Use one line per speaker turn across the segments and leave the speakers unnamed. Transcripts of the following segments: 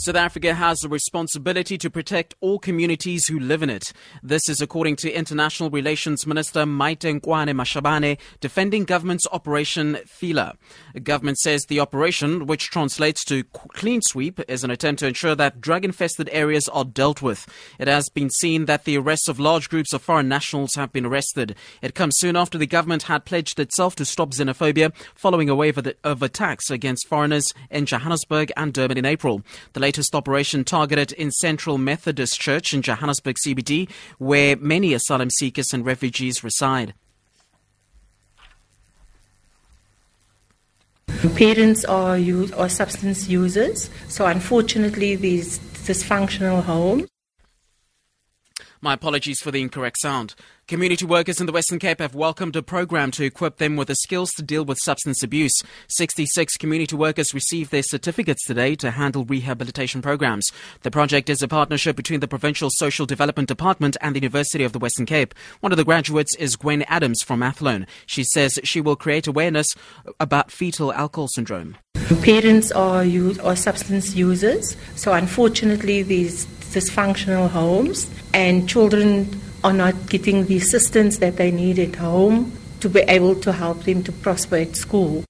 South Africa has a responsibility to protect all communities who live in it. This is according to International Relations Minister Maite Nkoana-Mashabane defending government's Operation. The government says the operation, which translates to clean sweep, is an attempt to ensure that drug-infested areas are dealt with. It has been seen that the arrests of large groups of foreign nationals have been arrested. It comes soon after the government had pledged itself to stop xenophobia following a wave of attacks against foreigners in Johannesburg and Durban in April. The latest operation targeted in Central Methodist Church in Johannesburg CBD, where many asylum seekers and refugees reside.
Parents are, use, are substance users, so unfortunately, these dysfunctional homes
my apologies for the incorrect sound. Community workers in the Western Cape have welcomed a program to equip them with the skills to deal with substance abuse. 66 community workers received their certificates today to handle rehabilitation programs. The project is a partnership between the Provincial Social Development Department and the University of the Western Cape. One of the graduates is Gwen Adams from Athlone. She says she will create awareness about fetal alcohol syndrome.
Parents are, use, are substance users, so unfortunately, these dysfunctional homes and children are not getting the assistance that they need at home to be able to help them to prosper at school.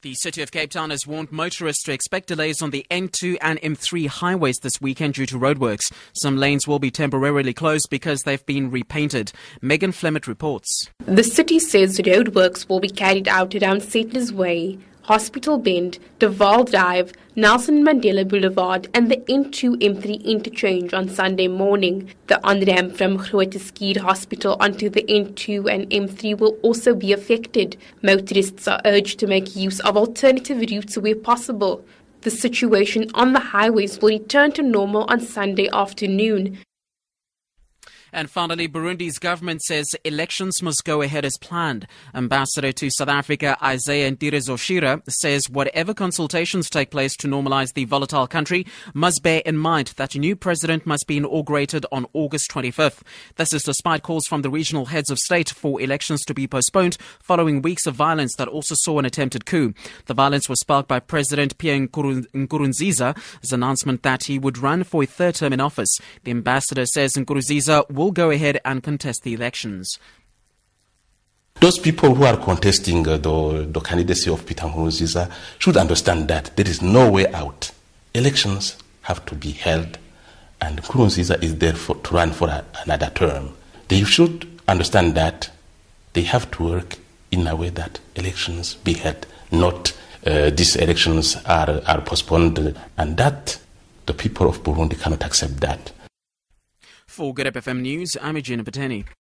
The City of Cape Town has warned motorists to expect delays on the N2 and M3 highways this weekend due to roadworks. Some lanes will be temporarily closed because they've been repainted. Megan Flemett reports.
The city says roadworks will be carried out around Settlers Way, Hospital Bend, De Waal Drive, Nelson Mandela Boulevard, and the N2 M3 interchange on Sunday morning. The on ramp from Hospital onto the N2 and M3 will also be affected. Motorists are urged to make use of alternative routes where possible. The situation on the highways will return to normal on Sunday afternoon.
And finally, Burundi's government says elections must go ahead as planned. Ambassador to South Africa Isaiah Ntirezoshira says whatever consultations take place to normalize the volatile country must bear in mind that a new president must be inaugurated on August 25th. This is despite calls from the regional heads of state for elections to be postponed following weeks of violence that also saw an attempted coup. The violence was sparked by President Pierre Nkurunziza's announcement that he would run for a third term in office. The ambassador says Nkurunziza will go ahead and contest the elections.
Those people who are contesting uh, the, the candidacy of Peter Nkurunziza should understand that there is no way out. Elections have to be held, and Nkurunziza is there for, to run for a, another term. They should understand that they have to work in a way that elections be held, not uh, these elections are, are postponed, and that the people of Burundi cannot accept that.
For Good FM News, I'm Eugene Pateni.